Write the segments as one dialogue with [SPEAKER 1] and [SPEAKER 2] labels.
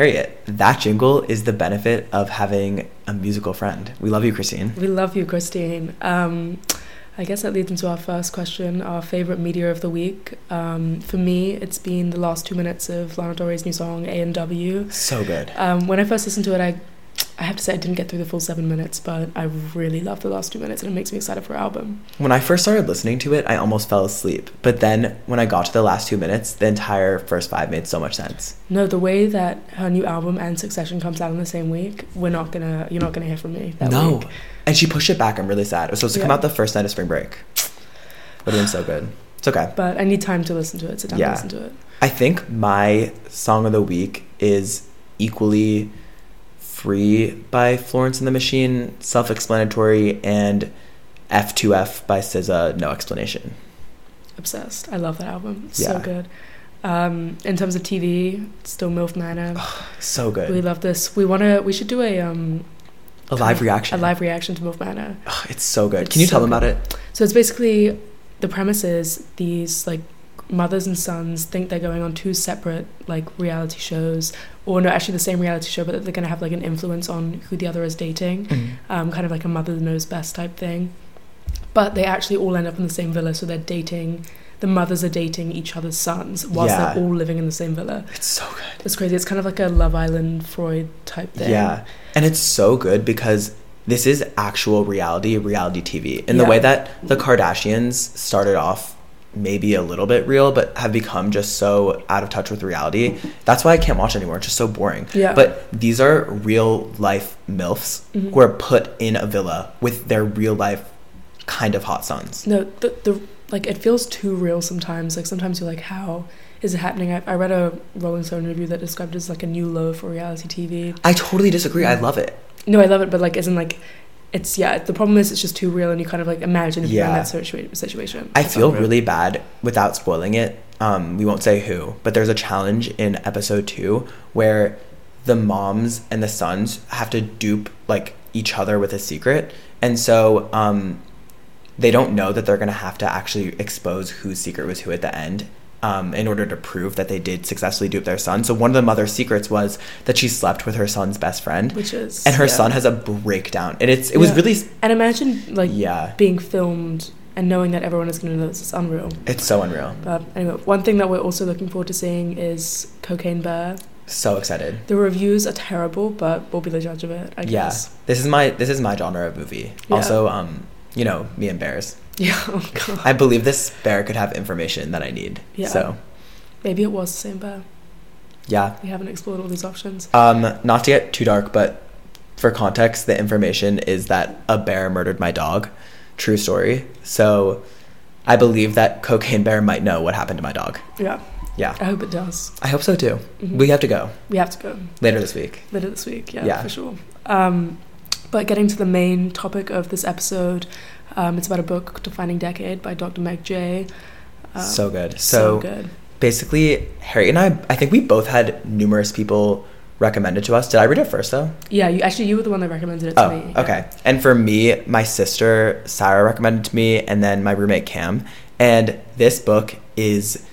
[SPEAKER 1] Harriet, that jingle is the benefit of having a musical friend. We love you, Kristine.
[SPEAKER 2] We love you, Kristine. Um, I guess that leads into our first question, our favorite media of the week. Um, for me, it's been the last two minutes of Lana Del Rey's new song A and W.
[SPEAKER 1] So good.
[SPEAKER 2] Um, when I first listened to it, I I have to say I didn't get through the full seven minutes, but I really love the last two minutes, and it makes me excited for her album.
[SPEAKER 1] When I first started listening to it, I almost fell asleep. But then when I got to the last two minutes, the entire first five made so much sense.
[SPEAKER 2] No, the way that her new album and Succession comes out in the same week, we're not gonna, you're not gonna hear from me. That
[SPEAKER 1] no.
[SPEAKER 2] week.
[SPEAKER 1] And she pushed it back. I'm really sad. It was supposed to come out the first night of spring break. Would have been so good. It's okay.
[SPEAKER 2] but I need time to listen to it. Sit down
[SPEAKER 1] Yeah.
[SPEAKER 2] and listen to it.
[SPEAKER 1] I think my song of the week is equally Free by Florence and the Machine, self explanatory, and F2F by SZA, no explanation.
[SPEAKER 2] Obsessed. I love that album. It's
[SPEAKER 1] Yeah.
[SPEAKER 2] so good. Um, in terms of TV, still MILF Manor.
[SPEAKER 1] So good.
[SPEAKER 2] We love this. We wanna. We should do a um
[SPEAKER 1] a live reaction.
[SPEAKER 2] a live reaction to MILF Manor.
[SPEAKER 1] Ugh, it's so good.
[SPEAKER 2] It's
[SPEAKER 1] Can you
[SPEAKER 2] so
[SPEAKER 1] tell them
[SPEAKER 2] good.
[SPEAKER 1] about it?
[SPEAKER 2] So it's basically the premise is these like mothers and sons think they're going on two separate like reality shows, or no, actually the same reality show, but that they're gonna have like an influence on who the other is dating, um, kind of like a mother knows best type thing. But they actually all end up in the same villa, so they're dating. The mothers are dating each other's sons whilst
[SPEAKER 1] Yeah.
[SPEAKER 2] they're all living in the same villa.
[SPEAKER 1] It's so good.
[SPEAKER 2] It's crazy. It's kind of like a Love Island Freud type thing.
[SPEAKER 1] Yeah. And it's so good because this is actual reality, reality TV. In the way that the Kardashians started off maybe a little bit real, but have become just so out of touch with reality. That's why I can't watch anymore. It's just so boring.
[SPEAKER 2] Yeah.
[SPEAKER 1] But these are real life MILFs
[SPEAKER 2] Mhm.
[SPEAKER 1] who are put in a villa with their real life kind of hot sons.
[SPEAKER 2] No, the the like it feels too real sometimes. Like sometimes you're like, how is it happening? I, I read a Rolling Stone review that described it as like a new low for reality TV.
[SPEAKER 1] I totally disagree. I love it.
[SPEAKER 2] No, I love it, but like, isn't like, it's yeah. The problem is it's just too real, and you kind of like imagine if you're in that situa- situation.
[SPEAKER 1] I feel
[SPEAKER 2] unreal.
[SPEAKER 1] really bad without spoiling it. Um, we won't say who, but there's a challenge in episode two where the moms and the sons have to dupe like each other with a secret, and so um, they don't know that they're gonna have to actually expose whose secret was who at the end. Um, in order to prove that they did successfully dupe their son. So one of the mother's secrets was that she slept with her son's best friend,
[SPEAKER 2] which is
[SPEAKER 1] and her
[SPEAKER 2] yeah.
[SPEAKER 1] son has a breakdown. And it's it was
[SPEAKER 2] Yeah.
[SPEAKER 1] really
[SPEAKER 2] And imagine like
[SPEAKER 1] yeah,
[SPEAKER 2] being filmed and knowing that everyone is going to know this. It's unreal.
[SPEAKER 1] it's so unreal.
[SPEAKER 2] But anyway, one thing that we're also looking forward to seeing is Cocaine Bear.
[SPEAKER 1] So excited.
[SPEAKER 2] The reviews are terrible, but we'll be the judge of it. I
[SPEAKER 1] yeah
[SPEAKER 2] guess.
[SPEAKER 1] this is my this is my genre of movie
[SPEAKER 2] Yeah.
[SPEAKER 1] also um you know me and bears
[SPEAKER 2] Yeah. Oh god.
[SPEAKER 1] i believe this bear could have information that i need
[SPEAKER 2] Yeah.
[SPEAKER 1] so
[SPEAKER 2] Maybe it was the same bear.
[SPEAKER 1] yeah
[SPEAKER 2] We haven't explored all these options.
[SPEAKER 1] um not to get too dark but for context the information is that a bear murdered my dog true story so i believe that cocaine bear might know what happened to my dog
[SPEAKER 2] Yeah.
[SPEAKER 1] yeah
[SPEAKER 2] I hope it does.
[SPEAKER 1] i hope so too
[SPEAKER 2] Mhm.
[SPEAKER 1] we have to go
[SPEAKER 2] We have to go
[SPEAKER 1] later this week
[SPEAKER 2] later this week. Yeah,
[SPEAKER 1] Yeah.
[SPEAKER 2] for sure. Um, but getting to the main topic of this episode, um, it's about a book, Defining Decade, by Dr. Meg Jay. Um,
[SPEAKER 1] so good
[SPEAKER 2] so
[SPEAKER 1] so,
[SPEAKER 2] good.
[SPEAKER 1] basically harry and i i think we both had numerous people recommend it to us did i read it first though
[SPEAKER 2] Yeah, you actually you were the one that recommended it to
[SPEAKER 1] Oh,
[SPEAKER 2] me.
[SPEAKER 1] okay. And for me, my sister Sarah recommended it to me, and then my roommate Cam. And this book is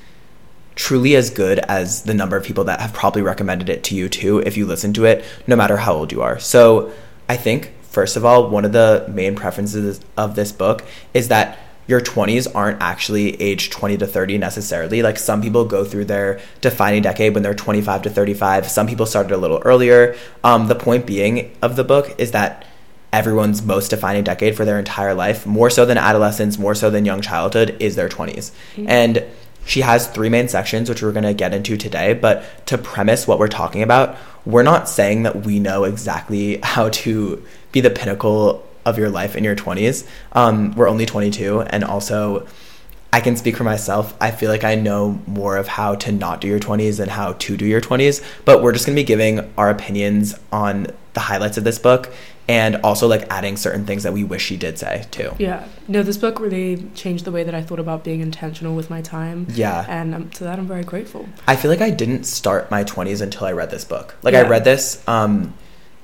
[SPEAKER 1] truly as good as the number of people that have probably recommended it to you too, if you listen to it, no matter how old you are. So I think, first of all, one of the main preferences of this book is that your 20s aren't actually age 20 to 30 necessarily. Like some people go through their defining decade when they're 25 to 35. Some people started a little earlier. Um, the point being of the book is that everyone's most defining decade for their entire life, more so than adolescence, more so than young childhood, is their 20s. And she has three main sections, which we're going to get into today. But to premise what we're talking about, we're not saying that we know exactly how to be the pinnacle of your life in your 20s. Um, we're only 22. And also, I can speak for myself. I feel like I know more of how to not do your 20s than how to do your 20s. But we're just going to be giving our opinions on the highlights of this book and also like adding certain things that we wish she did say too.
[SPEAKER 2] Yeah. No, this book really changed the way that I thought about being intentional with my time.
[SPEAKER 1] Yeah.
[SPEAKER 2] And um, to that, I'm very grateful.
[SPEAKER 1] I feel like I didn't start my 20s until I read this book. Like
[SPEAKER 2] Yeah.
[SPEAKER 1] I read this um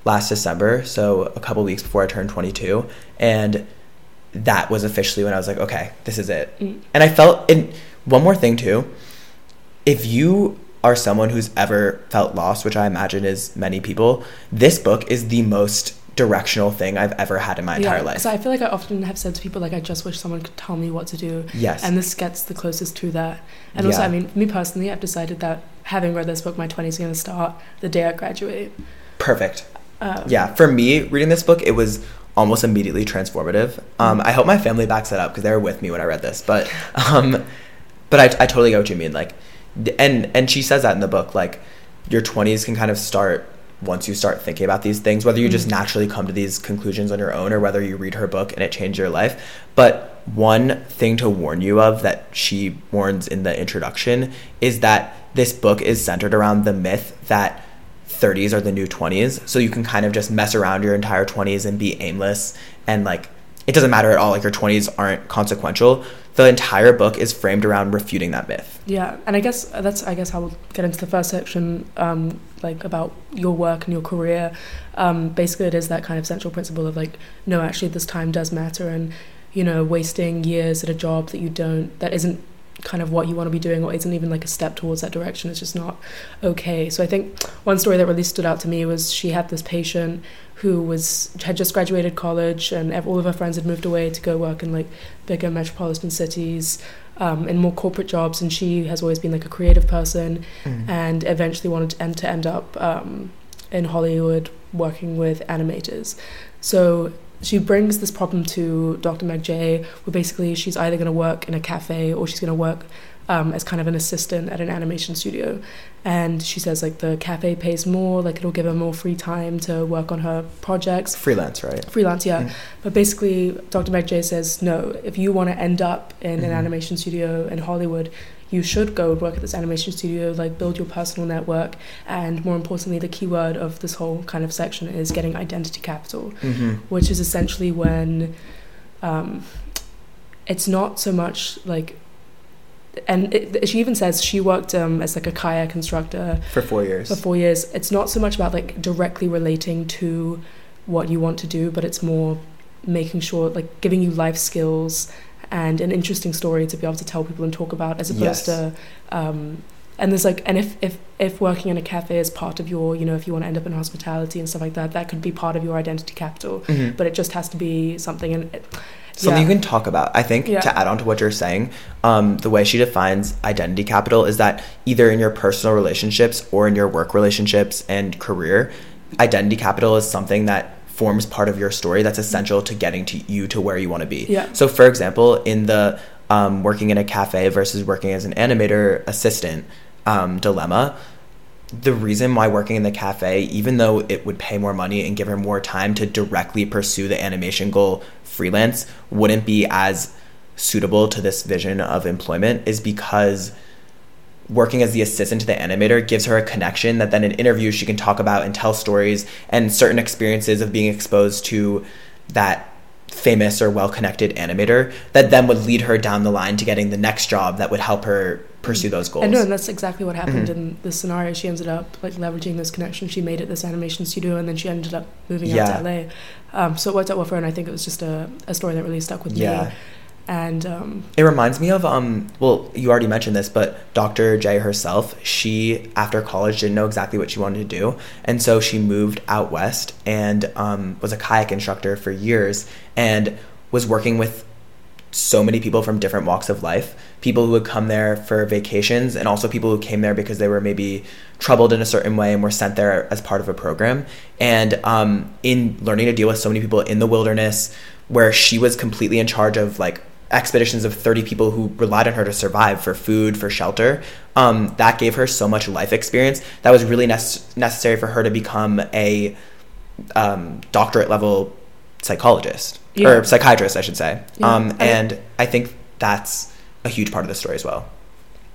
[SPEAKER 1] last December, so a couple weeks before I turned 22, and that was officially when I was like, okay, this is it.
[SPEAKER 2] Mm.
[SPEAKER 1] And I felt and one more thing too, if you are someone who's ever felt lost, which I imagine is many people, this book is the most directional thing I've ever had in my entire life.
[SPEAKER 2] So I feel like I often have said to people like I just wish someone could tell me what to do.
[SPEAKER 1] Yes.
[SPEAKER 2] And this gets the closest to that. And also, I mean, me personally, I've decided that having read this book, my twenties are going to start the day I graduate.
[SPEAKER 1] Perfect.
[SPEAKER 2] Um,
[SPEAKER 1] Yeah, for me, reading this book, it was almost immediately transformative. Um,
[SPEAKER 2] Mm.
[SPEAKER 1] I hope my family backs that up because they were with me when I read this. But, um, but I, I totally get what you mean. Like, and and she says that in the book. Like, your twenties can kind of start once you start thinking about these things. Whether you just
[SPEAKER 2] Mm.
[SPEAKER 1] naturally come to these conclusions on your own, or whether you read her book and it changed your life. But one thing to warn you of that she warns in the introduction is that this book is centered around the myth that 30s are the new 20s so you can kind of just mess around your entire 20s and be aimless and like it doesn't matter at all like your 20s aren't consequential the entire book is framed around refuting that myth
[SPEAKER 2] Yeah, and I guess that's I guess how we'll get into the first section, um, like about your work and your career. Um, basically, it is that kind of central principle of like, no, actually, this time does matter, and you know, wasting years at a job that you don't, that isn't kind of what you want to be doing, or isn't even like a step towards that direction. It's just not okay. So I think one story that really stood out to me was she had this patient who was had just graduated college, and all of her friends had moved away to go work in like bigger metropolitan cities um, in more corporate jobs, and she has always been like a creative person, and eventually wanted to end, to end up um, in Hollywood working with animators. So she brings this problem to Dr. Meg Jay, where basically she's either going to work in a cafe or she's going to work um, as kind of an assistant at an animation studio. And she says like the cafe pays more, like it'll give her more free time to work on her projects
[SPEAKER 1] freelance right
[SPEAKER 2] freelance yeah
[SPEAKER 1] Mm.
[SPEAKER 2] but basically dr meg jay says no if you want to end up in an
[SPEAKER 1] Mhm.
[SPEAKER 2] animation studio in hollywood you should go work at this animation studio like build your personal network and more importantly the key word of this whole kind of section is getting identity capital
[SPEAKER 1] mm-hmm.
[SPEAKER 2] which is essentially when um, it's not so much like and it, she even says she worked um, as like a kayak instructor
[SPEAKER 1] for four years
[SPEAKER 2] for four years it's not so much about like directly relating to what you want to do but it's more making sure like giving you life skills and an interesting story to be able to tell people and talk about as
[SPEAKER 1] Yes.
[SPEAKER 2] opposed to um and there's like and if if if working in a cafe is part of your you know if you want to end up in hospitality and stuff like that that could be part of your identity capital
[SPEAKER 1] Mhm.
[SPEAKER 2] but it just has to be something and it,
[SPEAKER 1] something
[SPEAKER 2] yeah.
[SPEAKER 1] you can talk about. I think
[SPEAKER 2] Yeah.
[SPEAKER 1] to add on to what you're saying, um, the way she defines identity capital is that either in your personal relationships or in your work relationships and career, identity capital is something that forms part of your story that's essential to getting to you to where you want to be.
[SPEAKER 2] Yeah.
[SPEAKER 1] So, for example, in the um, working in a cafe versus working as an animator assistant um, dilemma, the reason why working in the cafe, even though it would pay more money and give her more time to directly pursue the animation goal freelance, wouldn't be as suitable to this vision of employment, is because working as the assistant to the animator gives her a connection that then in interviews she can talk about and tell stories and certain experiences of being exposed to that famous or well connected animator that then would lead her down the line to getting the next job that would help her pursue those goals.
[SPEAKER 2] I know, and that's exactly what happened
[SPEAKER 1] Mhm.
[SPEAKER 2] in this scenario. She ended up like leveraging those connections she made at this animation studio, and then she ended up moving
[SPEAKER 1] Yeah.
[SPEAKER 2] out to LA. Um, so it worked out well for her, and I think it was just a, a story that really stuck with
[SPEAKER 1] Yeah.
[SPEAKER 2] me. And um,
[SPEAKER 1] It reminds me of um well, you already mentioned this, but Dr. Jay herself, she after college didn't know exactly what she wanted to do. And so she moved out west and um was a kayak instructor for years and was working with so many people from different walks of life. People who would come there for vacations and also people who came there because they were maybe troubled in a certain way and were sent there as part of a program. And um, in learning to deal with so many people in the wilderness, where she was completely in charge of like expeditions of 30 people who relied on her to survive for food, for shelter, um, that gave her so much life experience that was really nece- necessary for her to become a um, doctorate level psychologist
[SPEAKER 2] Yeah.
[SPEAKER 1] or psychiatrist, I should say.
[SPEAKER 2] Yeah.
[SPEAKER 1] Um, and I think that's a huge part of the story as well.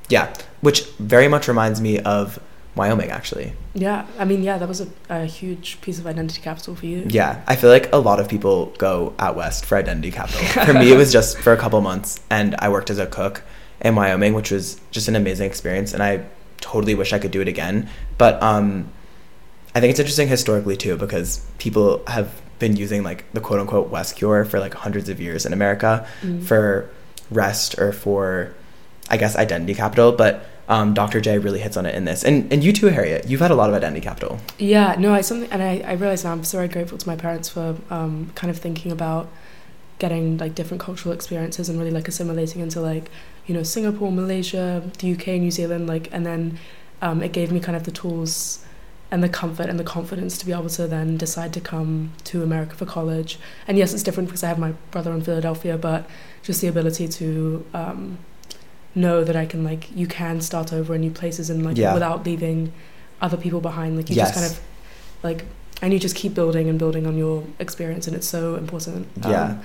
[SPEAKER 1] Yeah, which very much reminds me of Wyoming, actually.
[SPEAKER 2] yeah, I mean, yeah, that was a, a huge piece of identity capital for you.
[SPEAKER 1] Yeah, I feel like a lot of people go out west for identity capital. For me, it was just for a couple months, and I worked as a cook in Wyoming, which was just an amazing experience, and I totally wish I could do it again. But um, I think it's interesting historically too because people have been using like the quote unquote West cure for like hundreds of years in America
[SPEAKER 2] Mm.
[SPEAKER 1] for rest or for, I guess, identity capital. But um, Dr. Jay really hits on it in this. And and you too, Harriet. You've had a lot of identity capital.
[SPEAKER 2] Yeah, no, I something, and I I realize now I'm so very grateful to my parents for um, kind of thinking about getting like different cultural experiences and really like assimilating into like you know Singapore, Malaysia, the UK, New Zealand, like, and then um, it gave me kind of the tools and the comfort and the confidence to be able to then decide to come to America for college. And yes, it's different because I have my brother in Philadelphia, but just the ability to um, know that I can like you can start over in new places and like
[SPEAKER 1] Yeah.
[SPEAKER 2] without leaving other people behind. Like you
[SPEAKER 1] Yes.
[SPEAKER 2] just kind of like and you just keep building and building on your experience, and it's so important.
[SPEAKER 1] Yeah.
[SPEAKER 2] Um,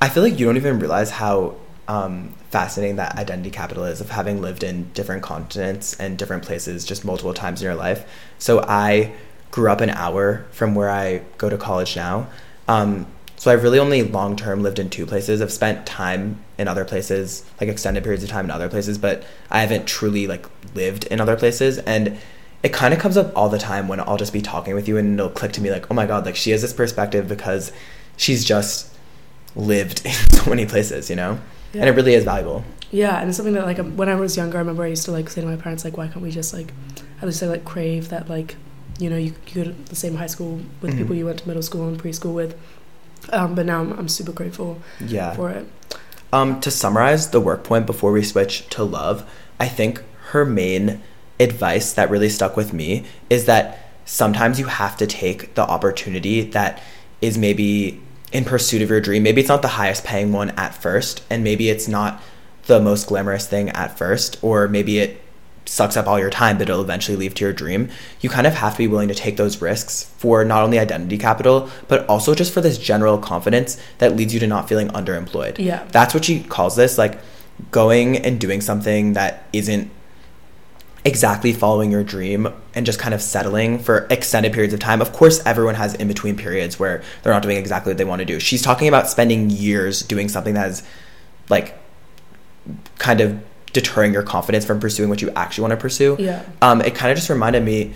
[SPEAKER 1] I feel like you don't even realize how um, fascinating that identity capital is of having lived in different continents and different places just multiple times in your life. So I grew up an hour from where I go to college now. Um, so I've really only long term lived in two places. I've spent time in other places, like extended periods of time in other places, but I haven't truly like lived in other places. And it kind of comes up all the time when I'll just be talking with you and it'll click to me like, oh my god, like she has this perspective because she's just lived in so many places, you know?
[SPEAKER 2] yeah.
[SPEAKER 1] And it really is valuable.
[SPEAKER 2] Yeah, and it's something that like when I was younger, I remember I used to like say to my parents like, why can't we just like, I least I like crave that like, you know, you, you go to the same high school with
[SPEAKER 1] Mhm.
[SPEAKER 2] people you went to middle school and preschool with. Um, but now I'm, I'm super grateful
[SPEAKER 1] Yeah.
[SPEAKER 2] for it.
[SPEAKER 1] Um, to summarize the work point before we switch to love, I think her main advice that really stuck with me is that sometimes you have to take the opportunity that is maybe in pursuit of your dream. Maybe it's not the highest paying one at first, and maybe it's not the most glamorous thing at first, or maybe it sucks up all your time, but it'll eventually lead to your dream. You kind of have to be willing to take those risks for not only identity capital, but also just for this general confidence that leads you to not feeling underemployed
[SPEAKER 2] Yeah.
[SPEAKER 1] that's what she calls this like going and doing something that isn't exactly following your dream and just kind of settling for extended periods of time. Of course, everyone has in between periods where they're not doing exactly what they want to do. She's talking about spending years doing something that is like kind of deterring your confidence from pursuing what you actually want to pursue.
[SPEAKER 2] Yeah.
[SPEAKER 1] Um, it kind of just reminded me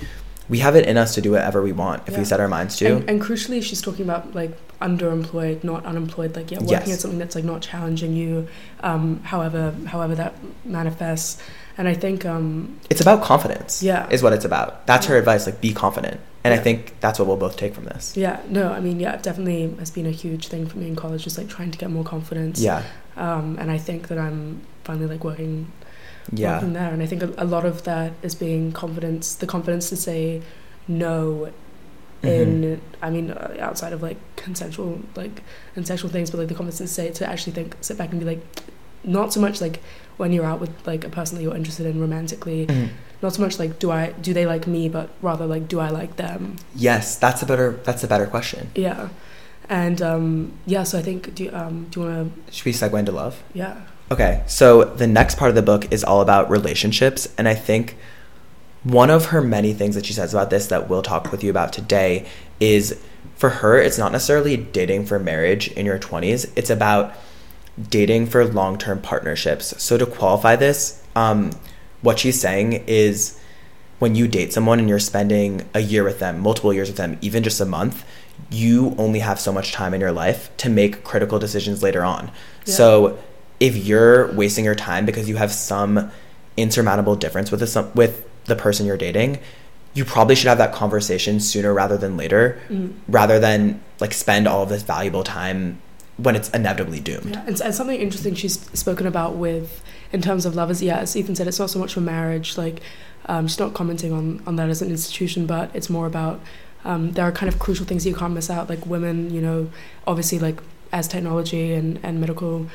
[SPEAKER 1] we have it in us to do whatever we want if we set our minds to.
[SPEAKER 2] And, and crucially, she's talking about like underemployed, not unemployed. Like yeah, working
[SPEAKER 1] Yes.
[SPEAKER 2] at something that's like not challenging you, um, however however that manifests. And I think um,
[SPEAKER 1] it's about confidence.
[SPEAKER 2] Yeah.
[SPEAKER 1] Is what it's about. That's her advice, like be confident. And I think that's what we'll both take from this.
[SPEAKER 2] yeah, no, I mean yeah, definitely has been a huge thing for me in college, just like trying to get more confidence.
[SPEAKER 1] Yeah.
[SPEAKER 2] Um, and I think that I'm finally like working
[SPEAKER 1] Yeah.
[SPEAKER 2] working there. And I think a, a lot of that is being confidence, the confidence to say no in, I mean, uh, outside of like consensual, like, and sexual things, but like the confidence to say, to actually think, sit back and be like, not so much like when you're out with like a person that you're interested in romantically,
[SPEAKER 1] Mhm.
[SPEAKER 2] not so much like, do I, do they like me, but rather like, do I like them?
[SPEAKER 1] Yes, that's a better that's a better question.
[SPEAKER 2] Yeah. And um, yeah, so I think, do you, um, do you want to
[SPEAKER 1] Should we segue into love?
[SPEAKER 2] yeah.
[SPEAKER 1] Okay, so the next part of the book is all about relationships, and I think one of her many things that she says about this that we'll talk with you about today is for her, it's not necessarily dating for marriage in your 20s, it's about dating for long term partnerships. So, to qualify this, um, what she's saying is when you date someone and you're spending a year with them, multiple years with them, even just a month, you only have so much time in your life to make critical decisions later on.
[SPEAKER 2] Yeah.
[SPEAKER 1] So, if you're wasting your time because you have some insurmountable difference with the, with the person you're dating, you probably should have that conversation sooner rather than later,
[SPEAKER 2] Mm.
[SPEAKER 1] rather than like spend all of this valuable time when it's inevitably doomed.
[SPEAKER 2] Yeah, and, and something interesting she's spoken about with in terms of love is yeah, as Ethan said, it's not so much for marriage. Like um, she's not commenting on on that as an institution, but it's more about um, there are kind of crucial things you can't miss out. Like women, you know, obviously like as technology and and medical.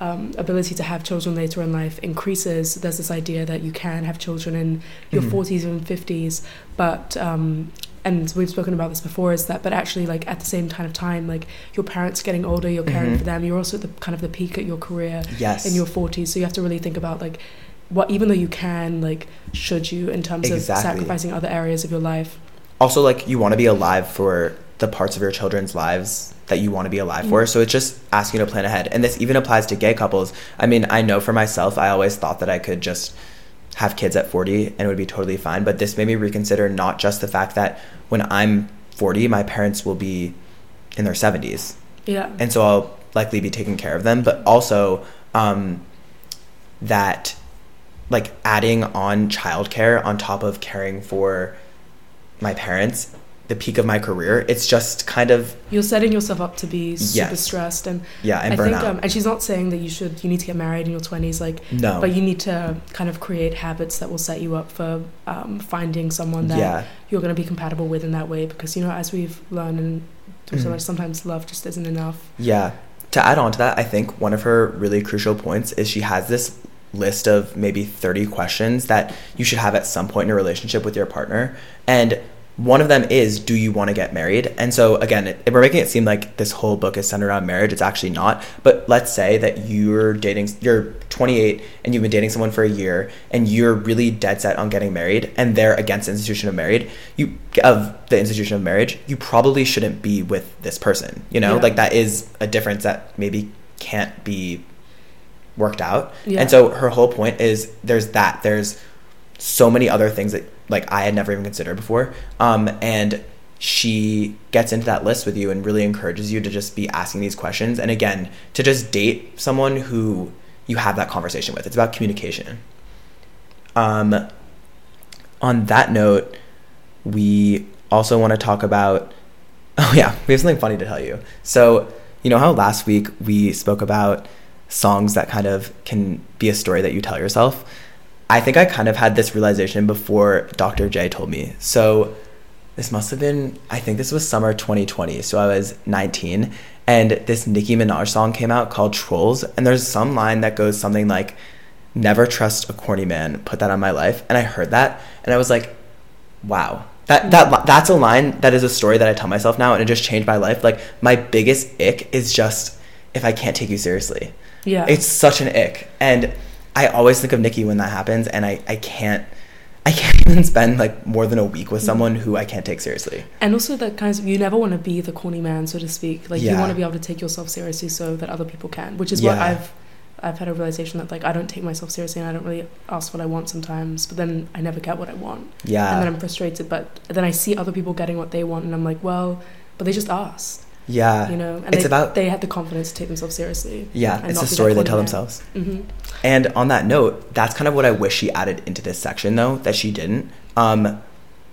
[SPEAKER 2] Um, ability to have children later in life increases. There's this idea that you can have children in your
[SPEAKER 1] Mhm.
[SPEAKER 2] 40s and 50s, but um, and we've spoken about this before is that but actually like at the same kind of time like your parents getting older you're caring
[SPEAKER 1] Mhm.
[SPEAKER 2] for them you're also at the kind of the peak at your career
[SPEAKER 1] Yes.
[SPEAKER 2] in your 40s so you have to really think about like what even though you can like should you in terms of sacrificing other areas of your life
[SPEAKER 1] also like you want to be alive for the parts of your children's lives that you want to be alive for
[SPEAKER 2] Mhm.
[SPEAKER 1] so it's just asking to plan ahead and this even applies to gay couples i mean i know for myself i always thought that i could just have kids at 40 and it would be totally fine. But this made me reconsider not just the fact that when i'm 40 my parents will be in their 70s
[SPEAKER 2] yeah.
[SPEAKER 1] And so I'll likely be taking care of them, but also um, that like adding on childcare on top of caring for my parents the peak of my career it's just kind of
[SPEAKER 2] You're setting yourself up to be super
[SPEAKER 1] Yes.
[SPEAKER 2] stressed, and
[SPEAKER 1] yeah and
[SPEAKER 2] I
[SPEAKER 1] burnout
[SPEAKER 2] think, um, and she's not saying that you should, you need to get married in your twenties, like,
[SPEAKER 1] no
[SPEAKER 2] but you need to kind of create habits that will set you up for um, finding someone that
[SPEAKER 1] yeah
[SPEAKER 2] you're going to be compatible with in that way. Because you know, as we've learned and through so much, sometimes love just isn't enough.
[SPEAKER 1] Yeah. To add on to that, I think one of her really crucial points is she has this list of maybe 30 questions that you should have at some point in a relationship with your partner. And one of them is, do you want to get married? And so, again, it, we're making it seem like this whole book is centered around marriage. It's actually not. But let's say that you're dating, you're 28 and you've been dating someone for a year and you're really dead set on getting married and they're against the institution of married, you, of the institution of marriage, you probably shouldn't be with this person. You know,
[SPEAKER 2] Yeah.
[SPEAKER 1] like that is a difference that maybe can't be worked out.
[SPEAKER 2] Yeah.
[SPEAKER 1] And so her whole point is there's that. There's so many other things that like I had never even considered before. Um, and she gets into that list with you and really encourages you to just be asking these questions. And again, to just date someone who you have that conversation with. It's about communication. Um, on that note, we also want to talk about. Oh yeah, we have something funny to tell you. So you know how last week we spoke about songs that kind of can be a story that you tell yourself. I think I kind of had this realization before Dr. Jay told me. So this must have been I think this was summer 2020. So I was 19 and this Nicki Minaj song came out called Trollz and there's some line that goes something like never trust a corny man, put that on my life. And I heard that and I was like wow. That, that that's a line that is a story that I tell myself now and it just changed my life. Like my biggest ick is just if I can't take you seriously.
[SPEAKER 2] Yeah.
[SPEAKER 1] It's such an ick. And I always think of Nicki when that happens and I, I can't I can't even spend like more than a week with
[SPEAKER 2] Mm.
[SPEAKER 1] someone who I can't take seriously.
[SPEAKER 2] And also that kind of you never want to be the corny man, so to speak. Like you want to be able to take yourself seriously so that other people can. Which is what I've I've had a realization that like I don't take myself seriously and I don't really ask what I want sometimes, but then I never get what I want. Yeah. And then I'm frustrated, but then I see other people getting what they want and I'm like, well, but they just asked,
[SPEAKER 1] Yeah.
[SPEAKER 2] you know, and
[SPEAKER 1] It's
[SPEAKER 2] they,
[SPEAKER 1] about-
[SPEAKER 2] they had the confidence to take themselves seriously.
[SPEAKER 1] Yeah, it's a story they tell themselves.
[SPEAKER 2] hmm
[SPEAKER 1] And on that note, that's kind of what I wish she added into this section though, that she didn't. Um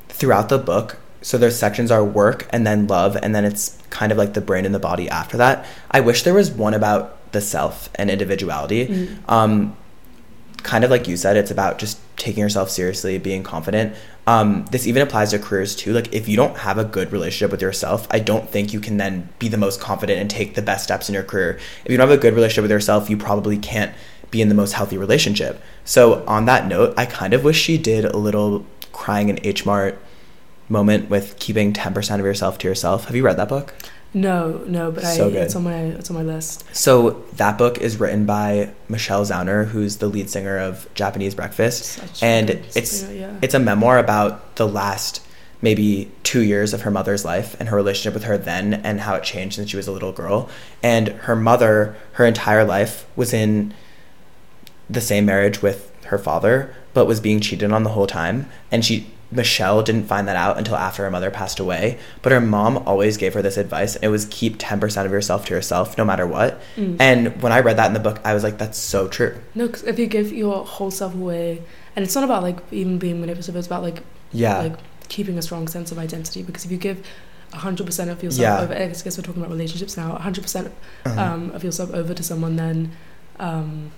[SPEAKER 1] throughout the book, so their sections are work and then love and then it's kind of like the brain and the body after that. I wish there was one about the self and individuality.
[SPEAKER 2] Mm.
[SPEAKER 1] Um, kind of like you said, it's about just taking yourself seriously, being confident. Um, this even applies to careers too. Like if you don't have a good relationship with yourself, I don't think you can then be the most confident and take the best steps in your career. If you don't have a good relationship with yourself, you probably can't be in the most healthy relationship. So on that note, I kind of wish she did a little crying in H Mart moment with keeping 10% of yourself to yourself. Have you read that book?
[SPEAKER 2] No, no, but
[SPEAKER 1] So
[SPEAKER 2] I
[SPEAKER 1] good.
[SPEAKER 2] it's on my it's on my list.
[SPEAKER 1] So that book is written by Michelle Zauner, who's the lead singer of Japanese Breakfast.
[SPEAKER 2] Such
[SPEAKER 1] And it's-
[SPEAKER 2] yeah, yeah.
[SPEAKER 1] It's a memoir about the last maybe two years of her mother's life and her relationship with her then and how it changed since she was a little girl. And her mother, her entire life, was in the same marriage with her father, but was being cheated on the whole time. And she, Michelle, didn't find that out until after her mother passed away. But her mom always gave her this advice, and it was keep 10% of yourself to yourself no matter what.
[SPEAKER 2] Mm.
[SPEAKER 1] And when I read that in the book, I was like, that's so true.
[SPEAKER 2] No, because if you give your whole self away, and it's not about like even being manipulative, it's about like
[SPEAKER 1] Yeah.
[SPEAKER 2] like keeping a strong sense of identity. Because if you give hundred percent of yourself
[SPEAKER 1] Yeah.
[SPEAKER 2] over, I guess we're talking about relationships now. hundred percent
[SPEAKER 1] Uh-huh.
[SPEAKER 2] um, of yourself over to someone, then um,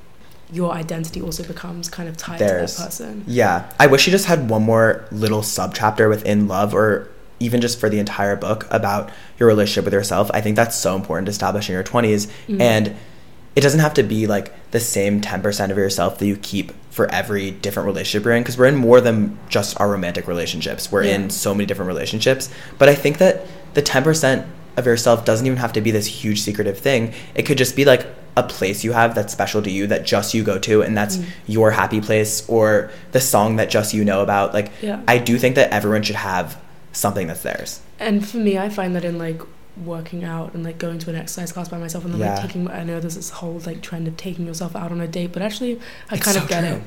[SPEAKER 2] your identity also becomes kind of tied to that person.
[SPEAKER 1] Yeah. I wish she just had one more little sub chapter within love or even just for the entire book about your relationship with yourself. I think that's so important to establish in your 20s.
[SPEAKER 2] Mhm.
[SPEAKER 1] And it doesn't have to be like the same 10% of yourself that you keep for every different relationship you're in because we're in more than just our romantic relationships. We're
[SPEAKER 2] Yeah.
[SPEAKER 1] in so many different relationships. But I think that the 10% of yourself doesn't even have to be this huge secretive thing. It could just be like a place you have that's special to you that just you go to and that's
[SPEAKER 2] Mm.
[SPEAKER 1] your happy place or the song that just you know about. Like
[SPEAKER 2] Yeah.
[SPEAKER 1] I do think that everyone should have something that's theirs.
[SPEAKER 2] And for me, I find that in like working out and like going to an exercise class by myself and then
[SPEAKER 1] Yeah.
[SPEAKER 2] like taking I know there's this whole like trend of taking yourself out on a date, but actually I
[SPEAKER 1] It's
[SPEAKER 2] kind
[SPEAKER 1] so
[SPEAKER 2] of get
[SPEAKER 1] true.
[SPEAKER 2] it.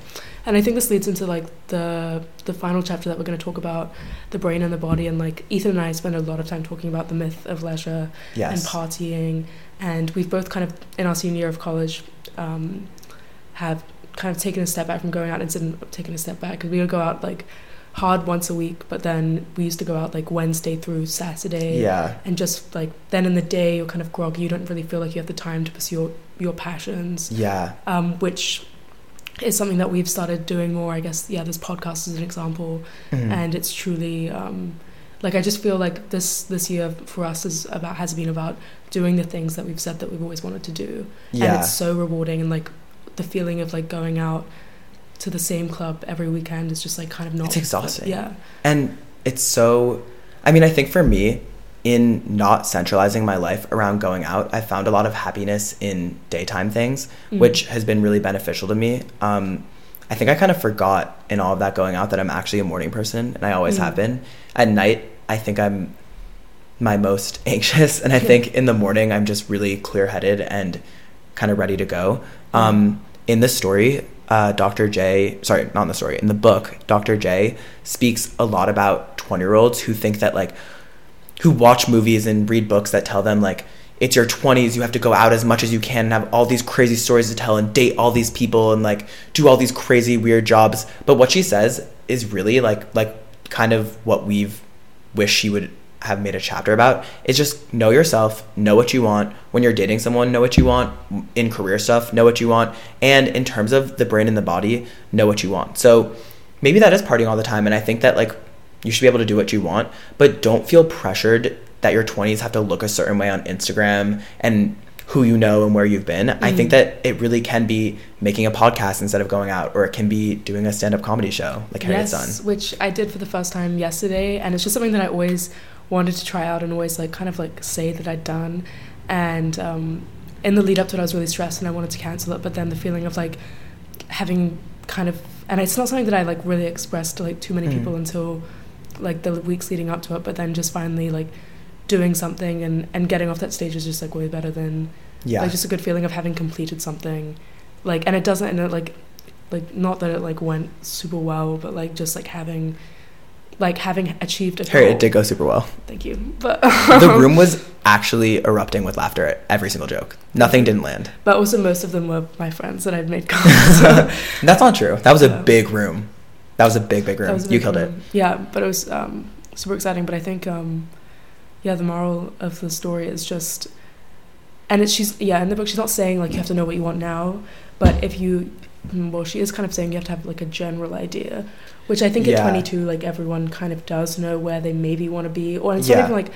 [SPEAKER 2] And I think this leads into like the the final chapter that we're going to talk about the brain and the body and like Ethan and I spend a lot of time talking about the myth of leisure
[SPEAKER 1] Yes.
[SPEAKER 2] and partying and we've both kind of in our senior year of college um, have kind of taken a step back from going out instead of taking a step back because we would go out like hard once a week, but then we used to go out like Wednesday through Saturday.
[SPEAKER 1] Yeah.
[SPEAKER 2] And just like then in the day you're kind of groggy, you don't really feel like you have the time to pursue your, your passions.
[SPEAKER 1] Yeah.
[SPEAKER 2] Um, which is something that we've started doing more. I guess yeah, this podcast is an example,
[SPEAKER 1] Mhm.
[SPEAKER 2] and it's truly um, like I just feel like this this year for us is about has been about doing the things that we've said that we've always wanted to do,
[SPEAKER 1] yeah.
[SPEAKER 2] and it's so rewarding and like the feeling of like going out to the same club every weekend is just like kind of not
[SPEAKER 1] It's exhausting.
[SPEAKER 2] yeah
[SPEAKER 1] And it's so, I mean, I think for me, in not centralizing my life around going out, I found a lot of happiness in daytime things,
[SPEAKER 2] Mm.
[SPEAKER 1] which has been really beneficial to me. Um, I think I kind of forgot in all of that going out that I'm actually a morning person, and I always
[SPEAKER 2] Mm.
[SPEAKER 1] have been. At night, I think I'm my most anxious, and I think in the morning, I'm just really clear headed and kind of ready to go. Um, in the story, uh, Dr. Jay, sorry, not in the story, in the book, Dr. Jay speaks a lot about 20 year olds who think that, like, who watch movies and read books that tell them, like, it's your 20s, you have to go out as much as you can and have all these crazy stories to tell and date all these people and, like, do all these crazy, weird jobs. But what she says is really, like, like kind of what we've wished she would have made a chapter about is just know yourself, know what you want. When you're dating someone, know what you want. In career stuff, know what you want. And in terms of the brain and the body, know what you want. So maybe that is partying all the time. And I think that like you should be able to do what you want, but don't feel pressured that your 20s have to look a certain way on Instagram and who you know and where you've been. I think
[SPEAKER 2] Mhm.
[SPEAKER 1] that it really can be making a podcast instead of going out, or it can be doing a stand up comedy show like Harriet's
[SPEAKER 2] yes,
[SPEAKER 1] done.
[SPEAKER 2] which I did for the first time yesterday, and it's just something that I always wanted to try out and always like kind of like say that I'd done. And um, in the lead up to it, I was really stressed and I wanted to cancel it. But then the feeling of like having kind of, and it's not something that I like really expressed to like too many
[SPEAKER 1] Mm.
[SPEAKER 2] people until like the weeks leading up to it. But then just finally like doing something and and getting off that stage is just like way better than
[SPEAKER 1] Yeah.
[SPEAKER 2] like just a good feeling of having completed something like and it doesn't and it like like not that it like went super well but like just like having like having achieved a goal.
[SPEAKER 1] it did go super well.
[SPEAKER 2] thank you but
[SPEAKER 1] the room was actually erupting with laughter at every single joke. Nothing didn't land.
[SPEAKER 2] but also most of them were my friends that I'd made comments
[SPEAKER 1] That's not true. That was a big room. That was a big, big room.
[SPEAKER 2] a
[SPEAKER 1] You
[SPEAKER 2] big
[SPEAKER 1] killed it.
[SPEAKER 2] yeah but it was um super exciting but I think um yeah the moral of the story is just and it's she's yeah in the book she's not saying like you have to know what you want now but if you well she is kind of saying you have to have like a general idea which i think
[SPEAKER 1] Yeah.
[SPEAKER 2] at 22 like everyone kind of does know where they maybe want to be or it's
[SPEAKER 1] Yeah.
[SPEAKER 2] not even like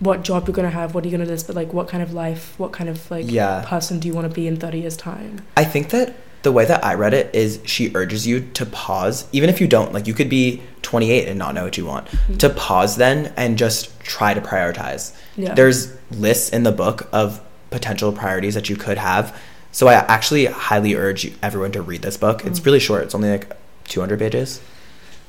[SPEAKER 2] what job you're going to have what are you going to do this but like what kind of life what kind of like
[SPEAKER 1] Yeah.
[SPEAKER 2] person do you want to be in 30 years time
[SPEAKER 1] I think that the way that I read it is she urges you to pause, even if you don't. Like, you could be 28 and not know what you want.
[SPEAKER 2] Mm.
[SPEAKER 1] To pause then and just try to prioritize.
[SPEAKER 2] yeah
[SPEAKER 1] There's lists in the book of potential priorities that you could have. So I actually highly urge everyone to read this book. It's
[SPEAKER 2] Mm.
[SPEAKER 1] really short. It's only like 200 pages.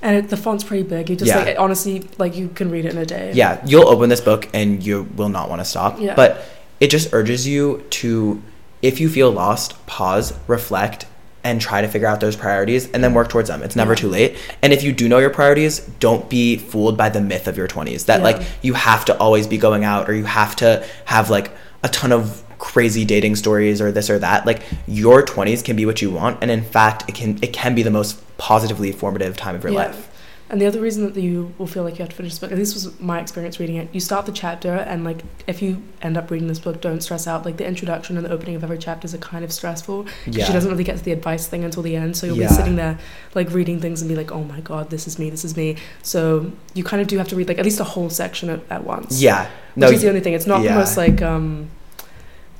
[SPEAKER 2] and it, the font's pretty big you just
[SPEAKER 1] Yeah.
[SPEAKER 2] like honestly like you can read it in a day
[SPEAKER 1] Yeah, you'll open this book and you will not want to stop.
[SPEAKER 2] Yeah.
[SPEAKER 1] But it just urges you to, if you feel lost, pause, reflect, and try to figure out those priorities and then work towards them. It's never
[SPEAKER 2] Yeah.
[SPEAKER 1] too late. And if you do know your priorities, don't be fooled by the myth of your 20s that
[SPEAKER 2] Yeah.
[SPEAKER 1] like you have to always be going out or you have to have like a ton of crazy dating stories or this or that. Like your 20s can be what you want and in fact it can it can be the most positively formative time of your
[SPEAKER 2] Yeah.
[SPEAKER 1] life.
[SPEAKER 2] And the other reason that you will feel like you have to finish this book, and this was my experience reading it, you start the chapter, and like if you end up reading this book, don't stress out. Like the introduction and the opening of every chapter is kind of stressful because
[SPEAKER 1] Yeah.
[SPEAKER 2] she doesn't really get to the advice thing until the end. So you'll
[SPEAKER 1] Yeah.
[SPEAKER 2] be sitting there like reading things and be like, oh my god, this is me, this is me. So you kind of do have to read like at least a whole section at, at once.
[SPEAKER 1] Yeah.
[SPEAKER 2] Which
[SPEAKER 1] No,
[SPEAKER 2] is the only thing. It's not
[SPEAKER 1] yeah.
[SPEAKER 2] the most like um.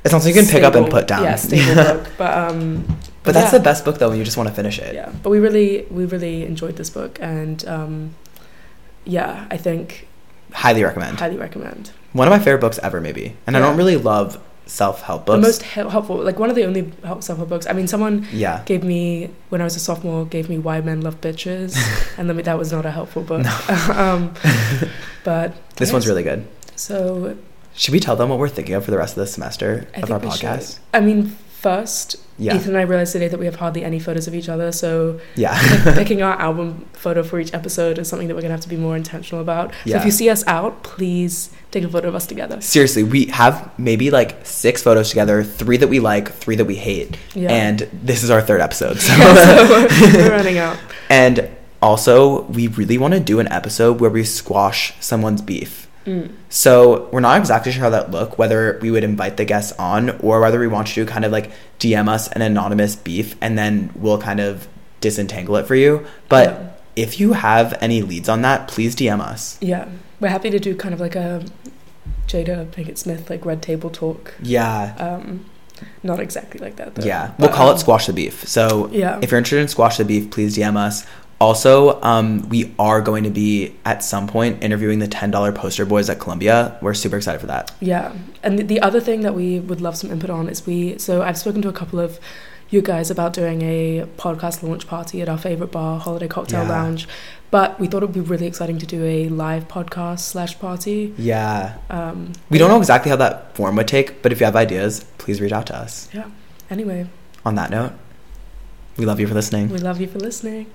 [SPEAKER 1] it's not something you can pick up and put down.
[SPEAKER 2] Yeah, stable book, but um.
[SPEAKER 1] But that's
[SPEAKER 2] yeah.
[SPEAKER 1] the best book though when you just want to finish it.
[SPEAKER 2] yeah but we really we really enjoyed this book and um yeah i think
[SPEAKER 1] Highly recommend.
[SPEAKER 2] highly recommend
[SPEAKER 1] One of my favorite books ever, maybe. And I don't really love self help books.
[SPEAKER 2] the most hel- helpful like one of the only help self-help books i mean someone
[SPEAKER 1] yeah.
[SPEAKER 2] gave me when i was a sophomore gave me why men love bitches and that was not a helpful book um but
[SPEAKER 1] This
[SPEAKER 2] yes.
[SPEAKER 1] one's really good.
[SPEAKER 2] so
[SPEAKER 1] Should we tell them what we're thinking of for the rest of the semester
[SPEAKER 2] I
[SPEAKER 1] of our
[SPEAKER 2] we should.
[SPEAKER 1] podcast?
[SPEAKER 2] i mean first,
[SPEAKER 1] Yeah.
[SPEAKER 2] Ethan and I realized today that we have hardly any photos of each other, so
[SPEAKER 1] Yeah.
[SPEAKER 2] picking our album photo for each episode is something that we're gonna have to be more intentional about. So
[SPEAKER 1] Yeah.
[SPEAKER 2] if you see us out, please take a photo of us together.
[SPEAKER 1] Seriously, we have maybe like six photos together, three that we like, three that we hate.
[SPEAKER 2] Yeah.
[SPEAKER 1] And this is our third episode. So.
[SPEAKER 2] Yeah, so we're, we're running out.
[SPEAKER 1] and also, we really want to do an episode where we squash someone's beef.
[SPEAKER 2] Mm.
[SPEAKER 1] So we're not exactly sure how that look, whether we would invite the guests on or whether we want you to kind of like DM us an anonymous beef and then we'll kind of disentangle it for you. But
[SPEAKER 2] Yeah.
[SPEAKER 1] if you have any leads on that, please DM us.
[SPEAKER 2] Yeah, we're happy to do kind of like a Jada Pinkett Smith like red table talk.
[SPEAKER 1] Yeah.
[SPEAKER 2] Um, not exactly like that though.
[SPEAKER 1] Yeah. We'll call
[SPEAKER 2] um,
[SPEAKER 1] it Squash the Beef. So
[SPEAKER 2] Yeah.
[SPEAKER 1] if you're interested in Squash the Beef, please DM us. Also, um, we are going to be at some point interviewing the $10 poster boys at Columbia. We're super excited for that.
[SPEAKER 2] Yeah, and the, the other thing that we would love some input on is we. So I've spoken to a couple of you guys about doing a podcast launch party at our favorite bar, Holiday Cocktail
[SPEAKER 1] Yeah.
[SPEAKER 2] Lounge, but we thought it would be really exciting to do a live podcast slash party.
[SPEAKER 1] Yeah.
[SPEAKER 2] Um,
[SPEAKER 1] We don't know exactly how that form would take, but if you have ideas, please reach out to us.
[SPEAKER 2] Yeah. Anyway,
[SPEAKER 1] On that note, we love you for listening.
[SPEAKER 2] we love you for listening.